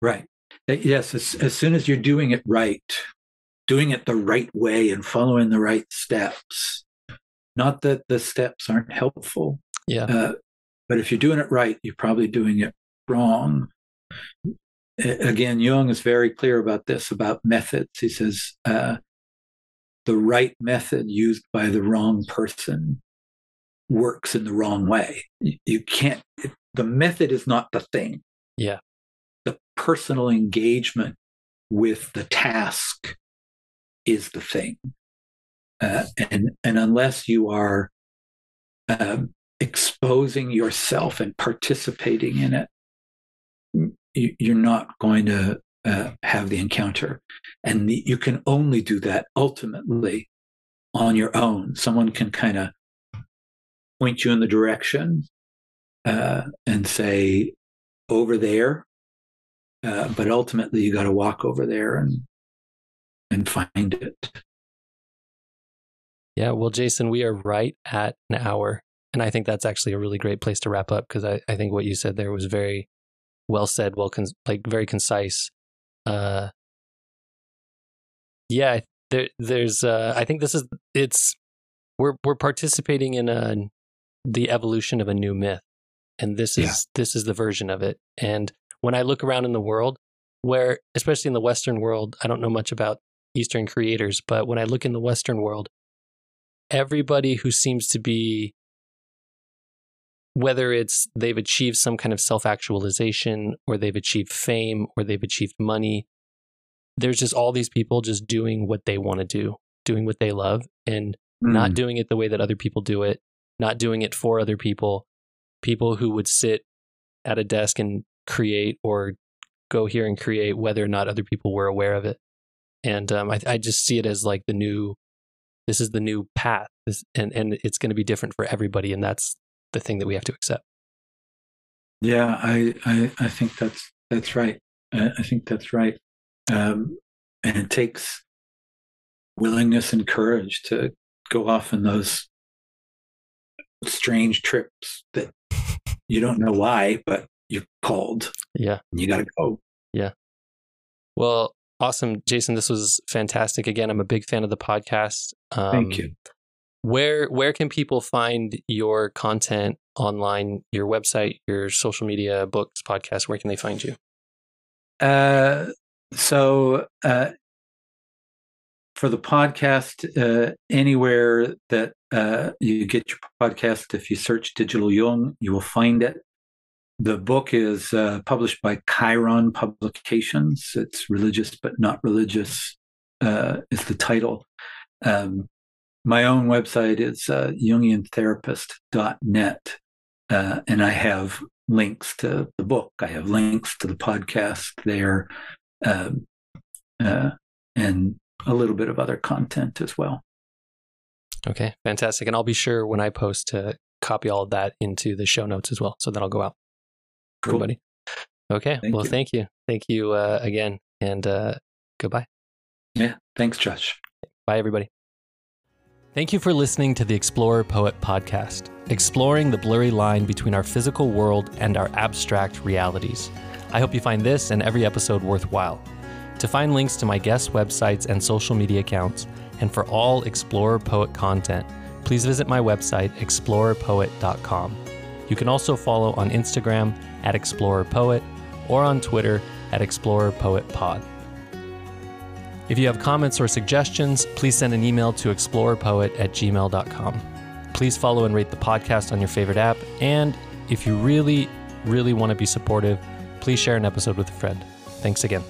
right. Uh, yes, as, as soon as you're doing it right, doing it the right way and following the right steps, not that the steps aren't helpful. Yeah. Uh, but if you're doing it right, you're probably doing it wrong again, Jung is very clear about this about methods. He says uh, the right method used by the wrong person works in the wrong way. You, can't. It, the method is not the thing. Yeah. The personal engagement with the task is the thing. Uh, and and unless you are um, exposing yourself and participating in it, you, you're not going to uh, have the encounter. And the, you can only do that ultimately on your own. Someone can kind of point you in the direction uh, and say, over there. Uh, but ultimately, you got to walk over there and and find it. Yeah, well, Jason, we are right at an hour. And I think that's actually a really great place to wrap up because I, I think what you said there was very well said, well, con- like very concise. Uh, yeah, there, there's, uh, I think this is, it's, we're, we're participating in a, the evolution of a new myth. And this is, yeah. this is the version of it. And when I look around in the world, where, especially in the Western world, I don't know much about Eastern creators, but when I look in the Western world, everybody who seems to be whether it's they've achieved some kind of self actualization or they've achieved fame or they've achieved money, there's just all these people just doing what they want to do, doing what they love, and mm. not hmm. doing it the way that other people do it, not doing it for other people. People who would sit at a desk and create or go here and create, whether or not other people were aware of it. And um, I, I just see it as like the new this is the new path this, and and it's going to be different for everybody and that's the thing that we have to accept yeah i i, I think that's that's right I, I think that's right um, and it takes willingness and courage to go off in those strange trips that you don't know why but you're called yeah you got to go yeah well Awesome, Jason. This was fantastic. Again, I'm a big fan of the podcast. Um, Thank you. Where where can people find your content online? Your website, your social media, books, podcasts. Where can they find you? Uh, so uh, for the podcast, uh, anywhere that uh, you get your podcast, if you search Digital Jung, you will find it. The book is uh, published by Chiron Publications. It's religious but not religious, uh, is the title. Um, my own website is uh, jungiantherapist.net, uh, and I have links to the book. I have links to the podcast there, um, uh, and a little bit of other content as well. Okay, fantastic. And I'll be sure when I post to copy all of that into the show notes as well. So that'll go out cool. everybody. Okay. Thank well, you. thank you. Thank you uh, again. And uh, goodbye. Yeah. Thanks, Josh. Bye, everybody. Thank you for listening to the Explorer Poet podcast, exploring the blurry line between our physical world and our abstract realities. I hope you find this and every episode worthwhile. To find links to my guest websites and social media accounts, and for all Explorer Poet content, please visit my website, explorerpoet.com. You can also follow on Instagram at Explorer Poet or on Twitter at Explorer Poet Pod. If you have comments or suggestions, please send an email to explorerpoet at gmail.com. Please follow and rate the podcast on your favorite app. And if you really, really want to be supportive, please share an episode with a friend. Thanks again.